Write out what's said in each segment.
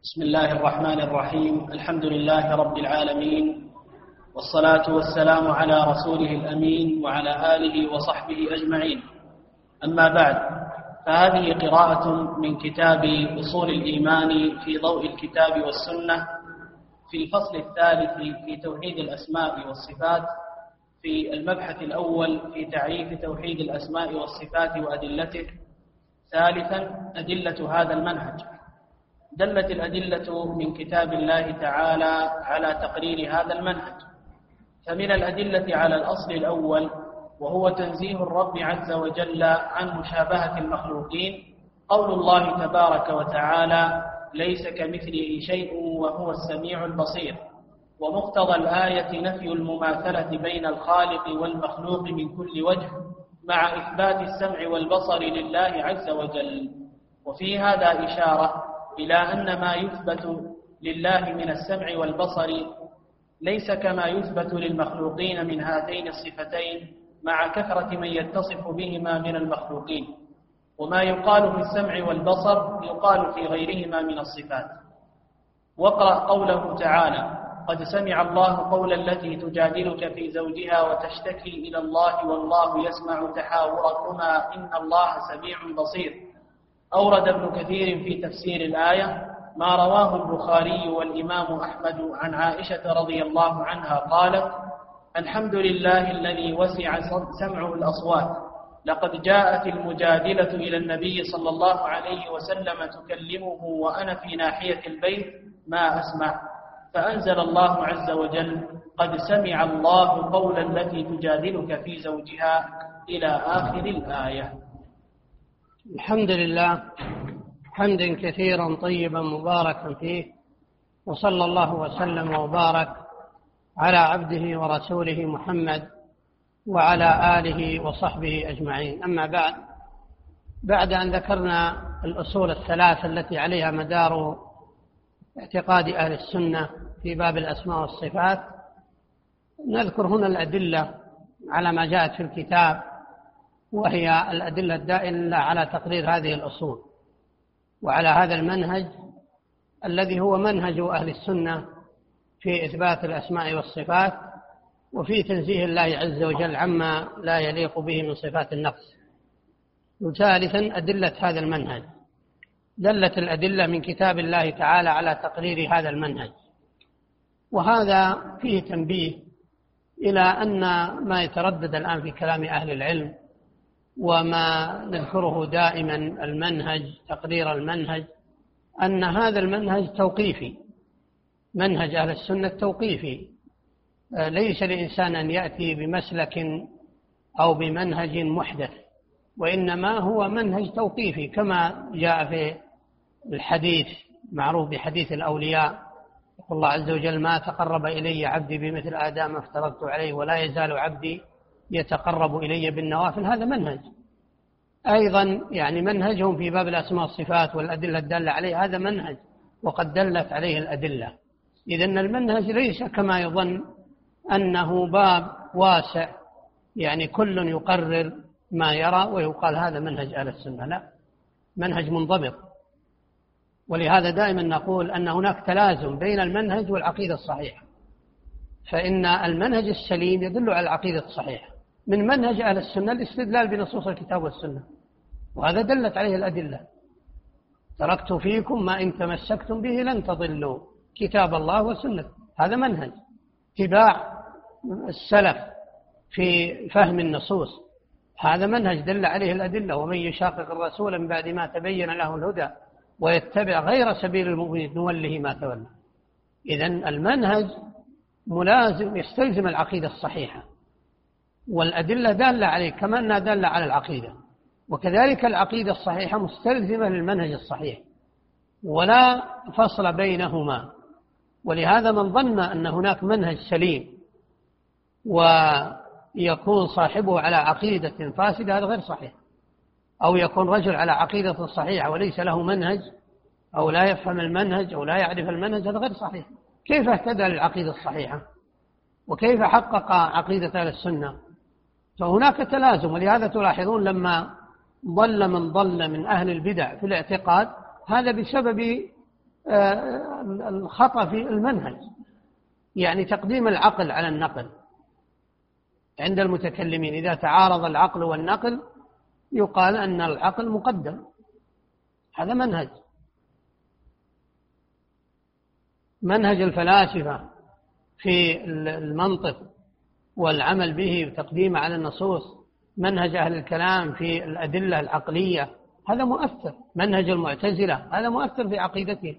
بسم الله الرحمن الرحيم. الحمد لله رب العالمين. والصلاة والسلام على رسوله الأمين وعلى آله وصحبه أجمعين. أما بعد فهذه قراءة من كتاب أصول الإيمان في ضوء الكتاب والسنة في الفصل الثالث في توحيد الأسماء والصفات في المبحث الأول في تعريف توحيد الأسماء والصفات وأدلته. ثالثا أدلة هذا المنهج. دلت الأدلة من كتاب الله تعالى على تقرير هذا المنهج. فمن الأدلة على الأصل الأول وهو تنزيه الرب عز وجل عن مشابهة المخلوقين قول الله تبارك وتعالى ليس كمثله شيء وهو السميع البصير ومقتضى الآية نفي المماثلة بين الخالق والمخلوق من كل وجه مع إثبات السمع والبصر لله عز وجل وفي هذا إشارة إلى أن ما يثبت لله من السمع والبصر ليس كما يثبت للمخلوقين من هاتين الصفتين مع كثرة من يتصف بهما من المخلوقين. وما يقال في السمع والبصر يقال في غيرهما من الصفات. واقرأ قوله تعالى قد سمع الله قول التي تجادلك في زوجها وتشتكي إلى الله والله يسمع تحاوركما إن الله سميع بصير أورد ابن كثير في تفسير الآية ما رواه البخاري والإمام أحمد عن عائشة رضي الله عنها قالت الحمد لله الذي وسع سمعه الأصوات. لقد جاءت المجادلة إلى النبي صلى الله عليه وسلم تكلمه وأنا في ناحية البيت ما أسمع. فأنزل الله عز وجل قد سمع الله قول التي تجادلك في زوجها إلى آخر الآية. الحمد لله حمدا كثيرا طيبا مباركا فيه وصلى الله وسلم وبارك على عبده ورسوله محمد وعلى آله وصحبه أجمعين. أما بعد بعد أن ذكرنا الأصول الثلاث التي عليها مدار اعتقاد أهل السنة في باب الأسماء والصفات نذكر هنا الأدلة على ما جاءت في الكتاب وهي الأدلة الدائلة على تقرير هذه الأصول وعلى هذا المنهج الذي هو منهج أهل السنة في إثبات الأسماء والصفات وفي تنزيه الله عز وجل عما لا يليق به من صفات النقص. وثالثا أدلة هذا المنهج. دلت الأدلة من كتاب الله تعالى على تقرير هذا المنهج. وهذا فيه تنبيه إلى أن ما يتردد الآن في كلام أهل العلم وما نذكره دائما المنهج تقرير المنهج أن هذا المنهج توقيفي. منهج أهل السنة توقيفي ليس لإنسان أن يأتي بمسلك أو بمنهج محدث وإنما هو منهج توقيفي كما جاء في الحديث معروف بحديث الأولياء. يقول الله عز وجل ما تقرب إلي عبدي بمثل آدم افترضت عليه ولا يزال عبدي يتقرب إلي بالنوافل هذا منهج. أيضا يعني منهجهم في باب الأسماء والصفات والأدلة الدالة عليه هذا منهج وقد دلت عليه الأدلة. إذا المنهج ليس كما يظن أنه باب واسع يعني كل يقرر ما يرى ويقال هذا منهج أهل السنة لا. منهج منضبط. ولهذا دائما نقول أن هناك تلازم بين المنهج والعقيدة الصحيحة. فإن المنهج السليم يدل على العقيدة الصحيحة. من منهج أهل السنة الاستدلال بنصوص الكتاب والسنة. وهذا دلت عليه الأدلة. تركت فيكم ما إن تمسكتم به لن تضلوا. كتاب الله وسنة. هذا منهج. اتباع السلف في فهم النصوص. هذا منهج دل عليه الأدلة. ومن يشاقق الرسول من بعد ما تبين له الهدى ويتبع غير سبيل المؤمنين نوله ما تولى. إذا المنهج ملازم يستلزم العقيدة الصحيحة. والأدلة دالة عليه كما أنها دالة على العقيدة. وكذلك العقيدة الصحيحة مستلزمة للمنهج الصحيح ولا فصل بينهما. ولهذا من ظن أن هناك منهج سليم ويكون صاحبه على عقيدة فاسدة هذا غير صحيح. أو يكون رجل على عقيدة صحيحة وليس له منهج أو لا يفهم المنهج أو لا يعرف المنهج هذا غير صحيح. كيف اهتدى للعقيدة الصحيحة؟ وكيف حقق عقيدة أهل السنة؟ فهناك تلازم ولهذا تلاحظون لما ضل من ضل من أهل البدع في الاعتقاد هذا بسبب آه، الخطأ في المنهج. يعني تقديم العقل على النقل. عند المتكلمين إذا تعارض العقل والنقل يقال أن العقل مقدم. هذا منهج. منهج الفلاسفة في المنطق. والعمل به وتقديمه على النصوص منهج أهل الكلام في الأدلة العقلية هذا مؤثر. منهج المعتزلة هذا مؤثر في عقيدته.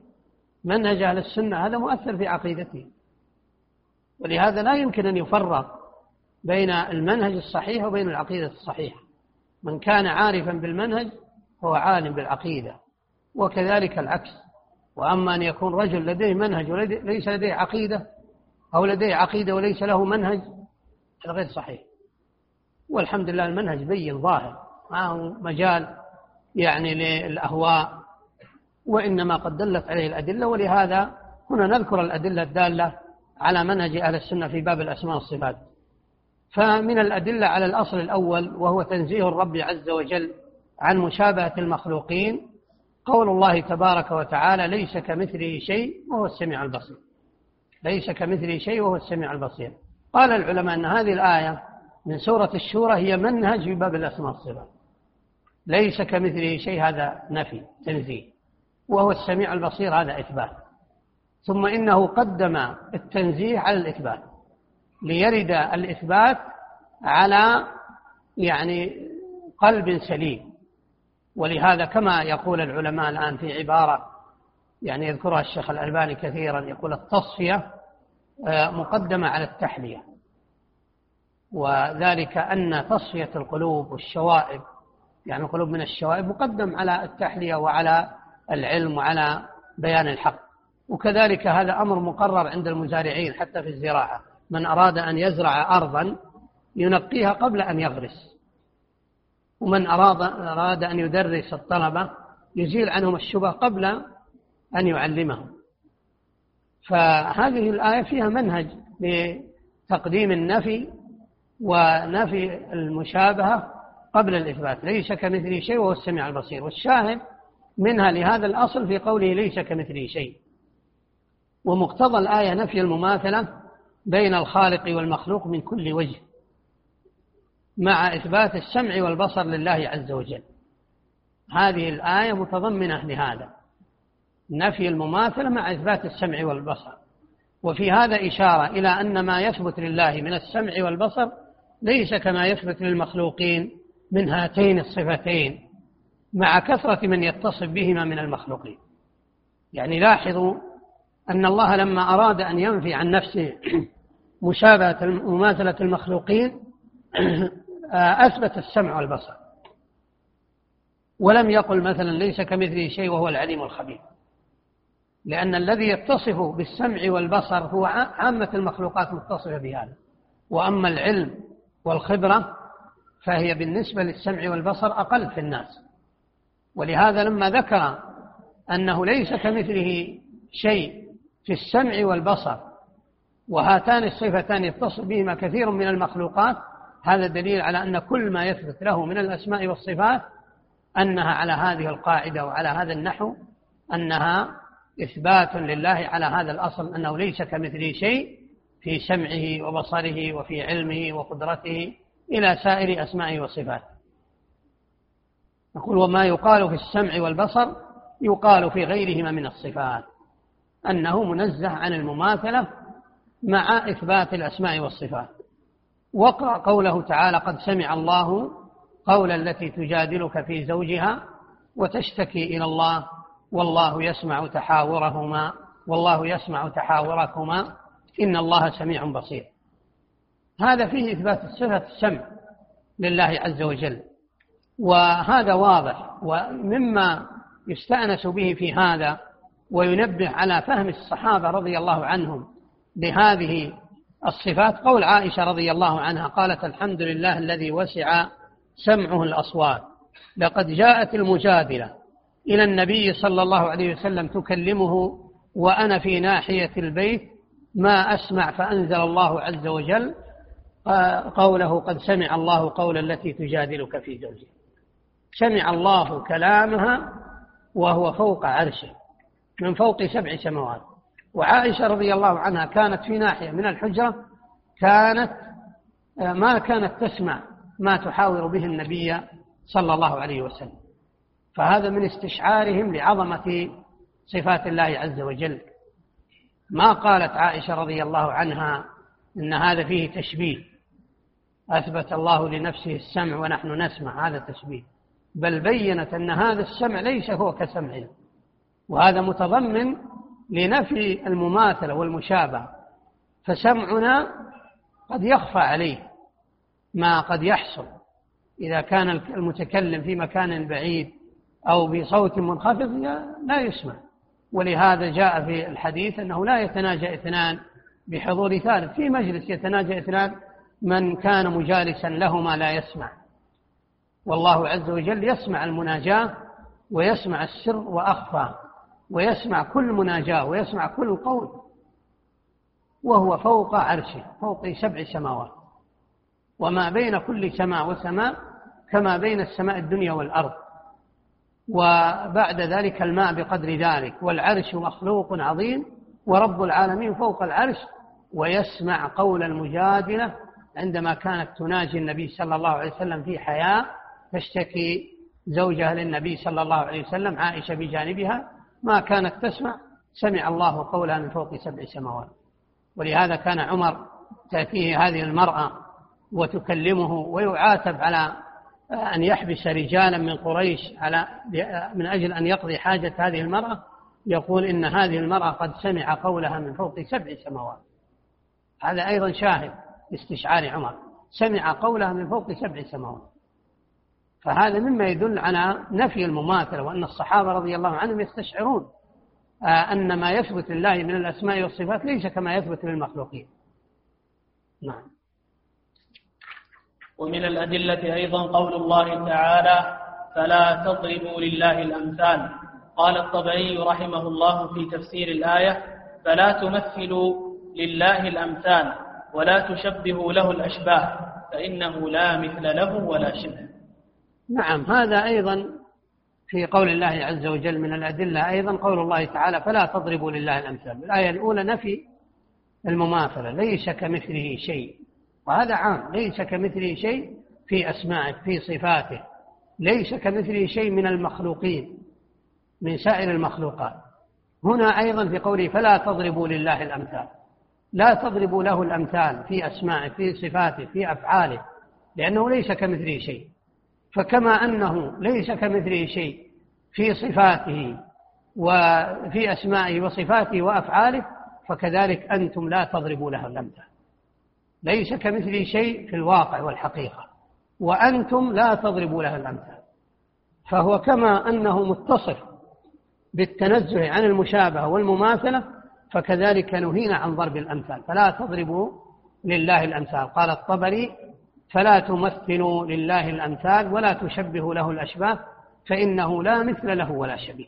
منهج أهل السنة هذا مؤثر في عقيدته. ولهذا لا يمكن أن يفرق بين المنهج الصحيح وبين العقيدة الصحيحة. من كان عارفا بالمنهج هو عالم بالعقيدة وكذلك العكس. وأما أن يكون رجل لديه منهج وليس لديه عقيدة أو لديه عقيدة وليس له منهج هذا غير صحيح. والحمد لله المنهج بين ظاهر. ما هو مجال يعني للأهواء وإنما قد دلت عليه الأدلة ولهذا هنا نذكر الأدلة الدالة على منهج أهل السنة في باب الأسماء والصفات. فمن الأدلة على الأصل الأول وهو تنزيه الرب عز وجل عن مشابهة المخلوقين قول الله تبارك وتعالى ليس كمثله شيء وهو السميع البصير. ليس كمثله شيء وهو السميع البصير. قال العلماء أن هذه الآية من سورة الشورى هي منهج في باب الأسماء والصفات ليس كمثله شيء هذا نفي تنزيه. وهو السميع البصير هذا إثبات. ثم إنه قدم التنزيه على الإثبات. ليرد الإثبات على يعني قلب سليم. ولهذا كما يقول العلماء الآن في عبارة يعني يذكرها الشيخ الألباني كثيرا يقول التصفية مقدمة على التحلية. وذلك أن تصفية القلوب والشوائب يعني القلوب من الشوائب مقدم على التحلية وعلى العلم وعلى بيان الحق. وكذلك هذا أمر مقرر عند المزارعين حتى في الزراعة. من أراد أن يزرع أرضا ينقيها قبل أن يغرس. ومن أراد, أراد أن يدرس الطلبة يزيل عنهم الشبه قبل أن يعلمهم. فهذه الآية فيها منهج لتقديم النفي ونفي المشابهة قبل الإثبات. ليس كمثله شيء وهو السميع البصير. والشاهد منها لهذا الأصل في قوله ليس كمثله شيء. ومقتضى الآية نفي المماثلة بين الخالق والمخلوق من كل وجه مع إثبات السمع والبصر لله عز وجل. هذه الآية متضمنة لهذا. نفي المماثلة مع إثبات السمع والبصر. وفي هذا إشارة إلى أن ما يثبت لله من السمع والبصر ليس كما يثبت للمخلوقين من هاتين الصفتين مع كثرة من يتصف بهما من المخلوقين. يعني لاحظوا أن الله لما أراد أن ينفي عن نفسه مشابهة مماثلة المخلوقين أثبت السمع والبصر. ولم يقل مثلا ليس كمثله شيء وهو العليم الخبير. لأن الذي يتصف بالسمع والبصر هو عامة المخلوقات متصفة بهذا. وأما العلم والخبرة فهي بالنسبة للسمع والبصر أقل في الناس. ولهذا لما ذكر أنه ليس كمثله شيء في السمع والبصر وهاتان الصفتان يتصل بهما كثير من المخلوقات هذا دليل على أن كل ما يثبت له من الأسماء والصفات أنها على هذه القاعدة وعلى هذا النحو أنها إثبات لله على هذا الأصل أنه ليس كمثله شيء في سمعه وبصره وفي علمه وقدرته إلى سائر أسمائه وصفاته. نقول وما يقال في السمع والبصر يقال في غيرهما من الصفات أنه منزه عن المماثلة مع إثبات الأسماء والصفات. واقرأ قوله تعالى قد سمع الله قول التي تجادلك في زوجها وتشتكي إلى الله والله يسمع تحاورهما والله يسمع تحاوركما. إن الله سميع بصير. هذا فيه إثبات صفة السمع لله عز وجل. وهذا واضح ومما يستأنس به في هذا وينبه على فهم الصحابة رضي الله عنهم بهذه الصفات قول عائشة رضي الله عنها قالت الحمد لله الذي وسع سمعه الأصوات. لقد جاءت المجادلة. إلى النبي صلى الله عليه وسلم تكلمه وأنا في ناحية البيت ما أسمع فأنزل الله عز وجل قوله قد سمع الله قول التي تجادلك في زوجها. سمع الله كلامها وهو فوق عرشه من فوق سبع سماوات. وعائشة رضي الله عنها كانت في ناحية من الحجرة كانت ما كانت تسمع ما تحاور به النبي صلى الله عليه وسلم. فهذا من استشعارهم لعظمة صفات الله عز وجل. ما قالت عائشة رضي الله عنها إن هذا فيه تشبيه. أثبت الله لنفسه السمع ونحن نسمع هذا تشبيه. بل بينت أن هذا السمع ليس هو كسمعنا وهذا متضمن لنفي المماثلة والمشابهة. فسمعنا قد يخفى عليه ما قد يحصل. إذا كان المتكلم في مكان بعيد أو بصوت منخفض لا يسمع. ولهذا جاء في الحديث أنه لا يتناجى اثنان بحضور ثالث. في مجلس يتناجى اثنان من كان مجالسا لهما لا يسمع. والله عز وجل يسمع المناجاة ويسمع السر وأخفى ويسمع كل مناجاة ويسمع كل قول وهو فوق عرشه فوق سبع سماوات. وما بين كل سماء وسماء كما بين السماء الدنيا والأرض. وبعد ذلك الماء بقدر ذلك والعرش مخلوق عظيم ورب العالمين فوق العرش ويسمع قول المجادلة عندما كانت تناجي النبي صلى الله عليه وسلم في حياة تشتكي زوجها للنبي صلى الله عليه وسلم عائشة بجانبها ما كانت تسمع سمع الله قولها من فوق سبع سماوات. ولهذا كان عمر تأتيه هذه المرأة وتكلمه ويعاتب على أن يحبس رجالا من قريش على من أجل أن يقضي حاجة هذه المرأة يقول إن هذه المرأة قد سمع قولها من فوق سبع سماوات. هذا أيضا شاهد استشعار عمر. سمع قولها من فوق سبع سماوات. فهذا مما يدل على نفي المماثلة وأن الصحابة رضي الله عنهم يستشعرون آه، أن ما يثبت لله من الأسماء والصفات ليس كما يثبت للمخلوقين. نعم. ومن الأدلة أيضا قول الله تعالى فلا تضربوا لله الأمثال. قال الطبري رحمه الله في تفسير الآية فلا تمثلوا لله الأمثال ولا تشبهوا له الأشباه فإنه لا مثل له ولا شبه. نعم هذا أيضا في قول الله عز وجل من الأدلة أيضا قول الله تعالى فلا تضربوا لله الأمثال. الآية الأولى نفي المماثلة ليس كمثله شيء. وهذا عام ليس كمثله شيء في أسمائه في صفاته. ليس كمثله شيء من المخلوقين من سائر المخلوقات. هنا أيضا في قوله فلا تضربوا لله الأمثال. لا تضربوا له الأمثال في أسمائه في صفاته في أفعاله لأنه ليس كمثله شيء. فكما أنه ليس كمثله شيء في صفاته وفي أسمائه وصفاته وأفعاله فكذلك أنتم لا تضربوا له الأمثال. ليس كمثله شيء في الواقع والحقيقة وأنتم لا تضربوا له الأمثال. فهو كما أنه متصف بالتنزه عن المشابهة والمماثلة فكذلك نهينا عن ضرب الأمثال. فلا تضربوا لله الأمثال. قال الطبري فلا تمثلوا لله الأمثال ولا تشبهوا له الأشباه فإنه لا مثل له ولا شبيه.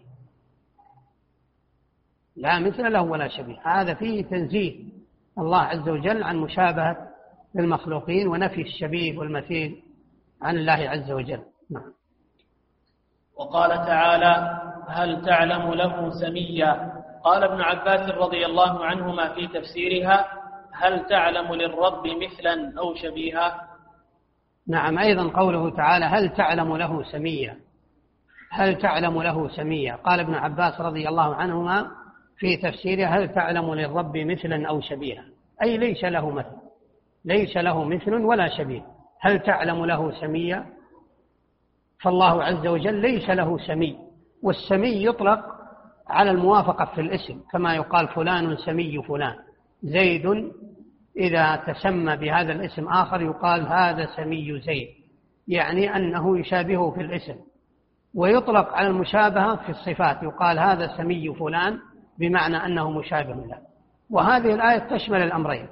لا مثل له ولا شبيه. هذا فيه تنزيه الله عز وجل عن مشابهة المخلوقين ونفي الشبيه والمثيل عن الله عز وجل. نعم. وقال تعالى هل تعلم له سميا؟ قال ابن عباس رضي الله عنهما في تفسيرها هل تعلم للرب مثلا أو شبيها؟ نعم أيضا قوله تعالى هل تعلم له سميا؟ هل تعلم له سميا؟ قال ابن عباس رضي الله عنهما في تفسيره هل تعلم للرب مثلا أو شبيها؟ أي ليس له مثل. ليس له مثل ولا شبيه. هل تعلم له سميا؟ فالله عز وجل ليس له سمي. والسمي يطلق على الموافقة في الاسم كما يقال فلان سمي فلان. زيد إذا تسمى بهذا الاسم آخر يقال هذا سمي زيد. يعني أنه يشابهه في الاسم. ويطلق على المشابهة في الصفات يقال هذا سمي فلان بمعنى أنه مشابه له وهذه الآية تشمل الأمرين.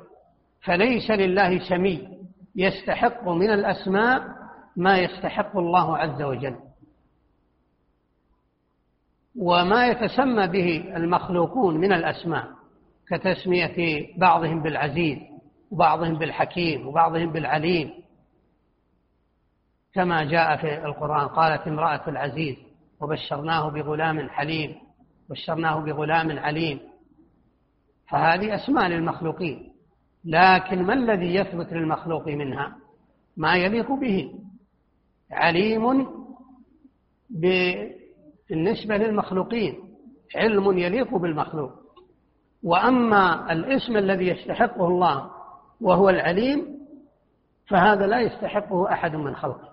فليس لله سمي يستحق من الأسماء ما يستحق الله عز وجل. وما يتسمى به المخلوقون من الأسماء كتسمية بعضهم بالعزيز وبعضهم بالحكيم وبعضهم بالعليم. كما جاء في القرآن قالت امرأة العزيز وبشرناه بغلام حليم. بشرناه بغلام عليم. فهذه أسماء للمخلوقين. لكن ما الذي يثبت للمخلوق منها؟ ما يليق به. عليم بالنسبة للمخلوقين. علم يليق بالمخلوق. وأما الاسم الذي يستحقه الله وهو العليم فهذا لا يستحقه أحد من خلقه.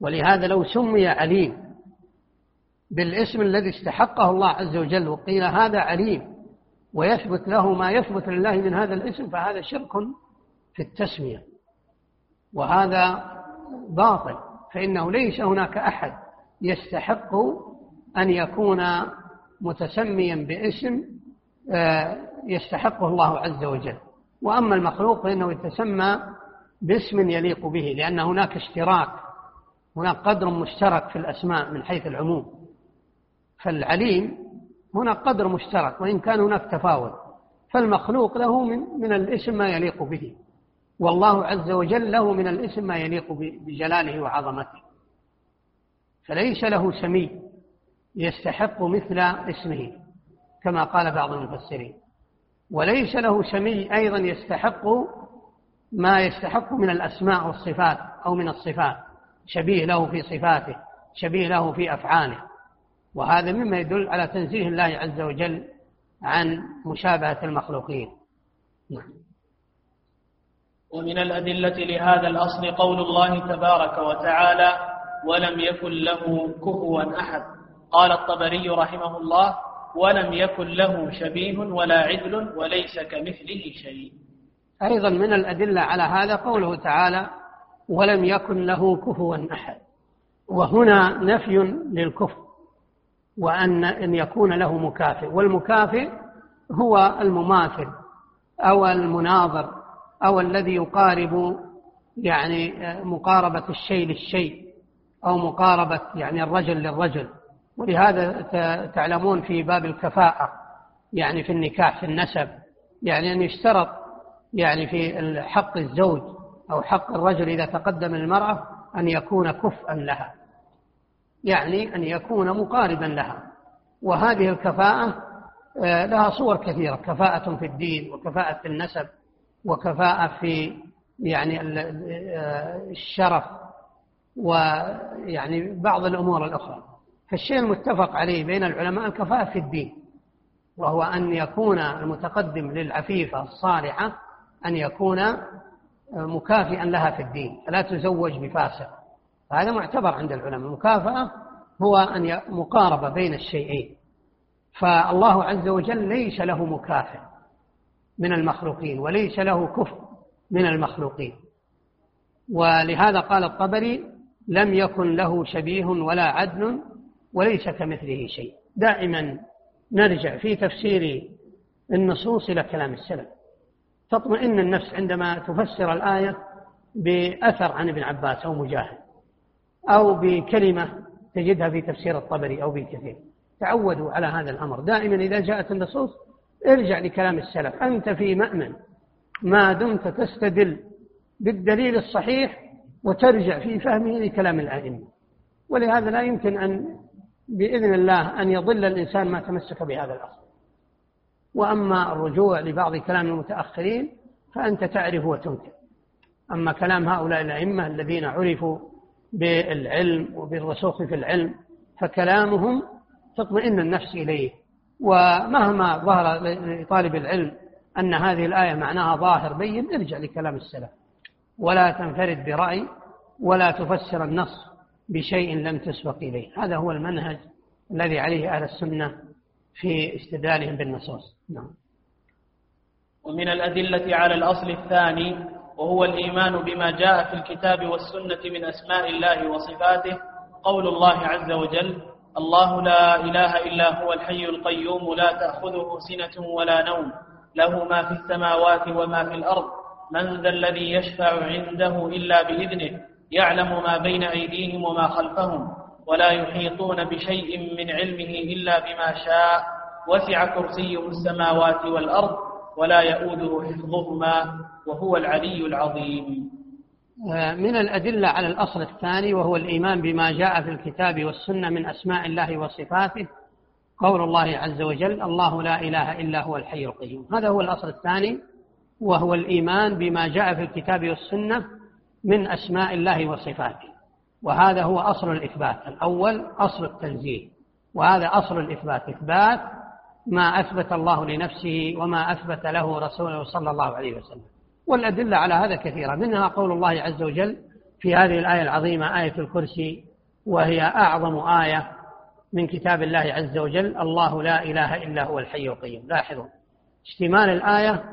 ولهذا لو سمي عليم بالاسم الذي استحقه الله عز وجل وقيل هذا عليم ويثبت له ما يثبت لله من هذا الاسم فهذا شرك في التسمية. وهذا باطل فإنه ليس هناك أحد يستحق أن يكون متسميا باسم آه، يستحقه الله عز وجل. وأما المخلوق فإنه يتسمى باسم يليق به لأن هناك اشتراك هناك قدر مشترك في الأسماء من حيث العموم. فالعليم هناك قدر مشترك وإن كان هناك تفاوت فالمخلوق له من, من الاسم ما يليق به والله عز وجل له من الاسم ما يليق بجلاله وعظمته. فليس له سمي يستحق مثل اسمه كما قال بعض المفسرين. وليس له سمي أيضا يستحق ما يستحق من الأسماء والصفات أو من الصفات شبيه له في صفاته شبيه له في أفعاله. وهذا مما يدل على تنزيه الله عز وجل عن مشابهة المخلوقين. نعم. ومن الأدلة لهذا الأصل قول الله تبارك وتعالى ولم يكن له كفوا أحد قال الطبري رحمه الله ولم يكن له شبيه ولا عدل وليس كمثله شيء أيضا من الأدلة على هذا قوله تعالى ولم يكن له كفوا أحد وهنا نفي للكفر. وأن أن يكون له مكافئ والمكافئ هو المماثل أو المناظر أو الذي يقارب يعني مقاربة الشيء للشيء أو مقاربة يعني الرجل للرجل. ولهذا تعلمون في باب الكفاءة يعني في النكاح في النسب يعني أن يشترط يعني في حق الزوج أو حق الرجل إذا تقدم المرأة أن يكون كفءا لها. يعني أن يكون مقاربا لها. وهذه الكفاءة آه، لها صور كثيرة. كفاءة في الدين وكفاءة في النسب وكفاءة في يعني آه، الشرف ويعني بعض الأمور الأخرى. فالشيء المتفق عليه بين العلماء الكفاءة في الدين وهو أن يكون المتقدم للعفيفة الصالحة أن يكون آه، مكافئا لها في الدين. فلا تزوج بفاسق. هذا معتبر عند العلماء. المكافأة هو أن مقاربة بين الشيئين. فالله عز وجل ليس له مكافئ من المخلوقين وليس له كفء من المخلوقين. ولهذا قال الطبري لم يكن له شبيه ولا عدل وليس كمثله شيء. دائما نرجع في تفسير النصوص إلى كلام السلف. تطمئن النفس عندما تفسر الآية بأثر عن ابن عباس أو مجاهد. أو بكلمة تجدها في تفسير الطبري أو كثير تعودوا على هذا الأمر. دائما إذا جاءت النصوص ارجع لكلام السلف. أنت في مأمن. ما دمت تستدل بالدليل الصحيح وترجع في فهمه لكلام الأئمة. ولهذا لا يمكن أن بإذن الله أن يضل الإنسان ما تمسك بهذا الأصل. وأما الرجوع لبعض كلام المتأخرين فأنت تعرف وتنكر. أما كلام هؤلاء الأئمة الذين عرفوا بالعلم وبالرسوخ في العلم فكلامهم تطمئن النفس إليه. ومهما ظهر لطالب العلم أن هذه الآية معناها ظاهر بين ارجع لكلام السلف. ولا تنفرد برأي ولا تفسر النص بشيء لم تسبق إليه. هذا هو المنهج الذي عليه أهل السنة في استدلالهم بالنصوص. نعم. ومن الأدلة على الأصل الثاني وهو الإيمان بما جاء في الكتاب والسنة من أسماء الله وصفاته قول الله عز وجل الله لا إله إلا هو الحي القيوم لا تأخذه سنة ولا نوم له ما في السماوات وما في الأرض من ذا الذي يشفع عنده إلا بإذنه يعلم ما بين أيديهم وما خلفهم ولا يحيطون بشيء من علمه إلا بما شاء وسع كرسيه السماوات والأرض ولا يؤوده حفظهما وهو العلي العظيم. من الأدلة على الأصل الثاني وهو الإيمان بما جاء في الكتاب والسنة من أسماء الله وصفاته قول الله عز وجل الله لا إله إلا هو الحي القيوم. هذا هو الأصل الثاني وهو الإيمان بما جاء في الكتاب والسنة من أسماء الله وصفاته. وهذا هو أصل الإثبات الأول أصل التنزيه. وهذا أصل الإثبات إثبات ما أثبت الله لنفسه وما أثبت له رسوله صلى الله عليه وسلم. والأدلة على هذا كثيرة منها قول الله عز وجل في هذه الآية العظيمة آية الكرسي وهي أعظم آية من كتاب الله عز وجل الله لا إله إلا هو الحي القيوم. لاحظوا اشتمال الآية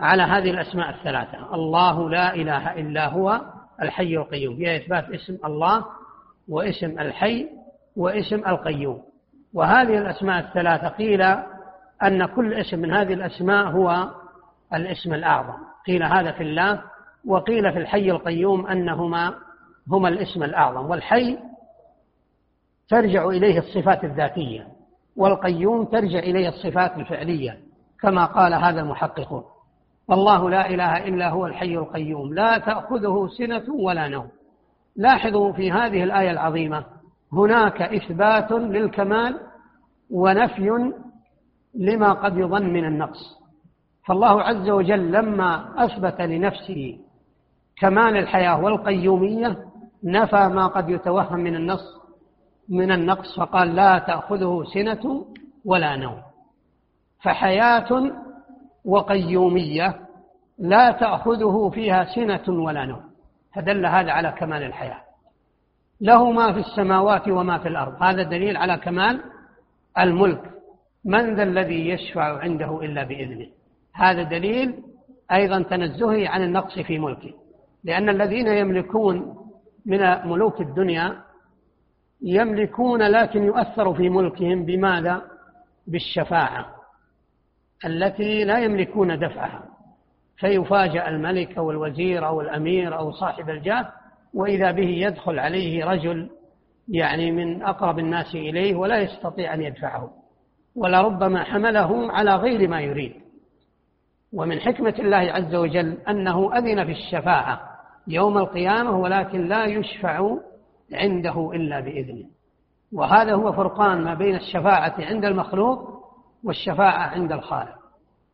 على هذه الأسماء الثلاثة الله لا إله إلا هو الحي القيوم. هي إثبات اسم الله واسم الحي واسم القيوم. وهذه الأسماء الثلاثة قيل أن كل اسم من هذه الأسماء هو الاسم الأعظم. قيل هذا في الله وقيل في الحي القيوم أنهما هما الاسم الأعظم. والحي ترجع إليه الصفات الذاتية والقيوم ترجع إليه الصفات الفعلية كما قال هذا المحققون الله لا إله إلا هو الحي القيوم لا تأخذه سنة ولا نوم. لاحظوا في هذه الآية العظيمة هناك إثبات للكمال ونفي لما قد يظن من النقص. فالله عز وجل لما أثبت لنفسه كمال الحياة والقيومية نفى ما قد يتوهم من النص من النقص فقال لا تأخذه سنة ولا نوم. فحياة وقيومية لا تأخذه فيها سنة ولا نوم. فدل هذا على كمال الحياة. له ما في السماوات وما في الأرض. هذا دليل على كمال الملك. من ذا الذي يشفع عنده إلا بإذنه؟ هذا دليل أيضا تنزهه عن النقص في ملكه لأن الذين يملكون من ملوك الدنيا يملكون لكن يؤثر في ملكهم بماذا؟ بالشفاعة التي لا يملكون دفعها. فيفاجأ الملك أو الوزير أو الأمير أو صاحب الجاه وإذا به يدخل عليه رجل يعني من أقرب الناس إليه ولا يستطيع أن يدفعه. ولربما حمله على غير ما يريد. ومن حكمة الله عز وجل أنه أذن في الشفاعة يوم القيامة ولكن لا يشفع عنده إلا بإذنه. وهذا هو فرقان ما بين الشفاعة عند المخلوق والشفاعة عند الخالق.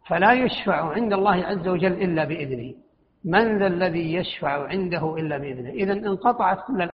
فلا يشفع عند الله عز وجل إلا بإذنه. من ذا الذي يشفع عنده إلا بإذنه؟ إذا انقطعت كل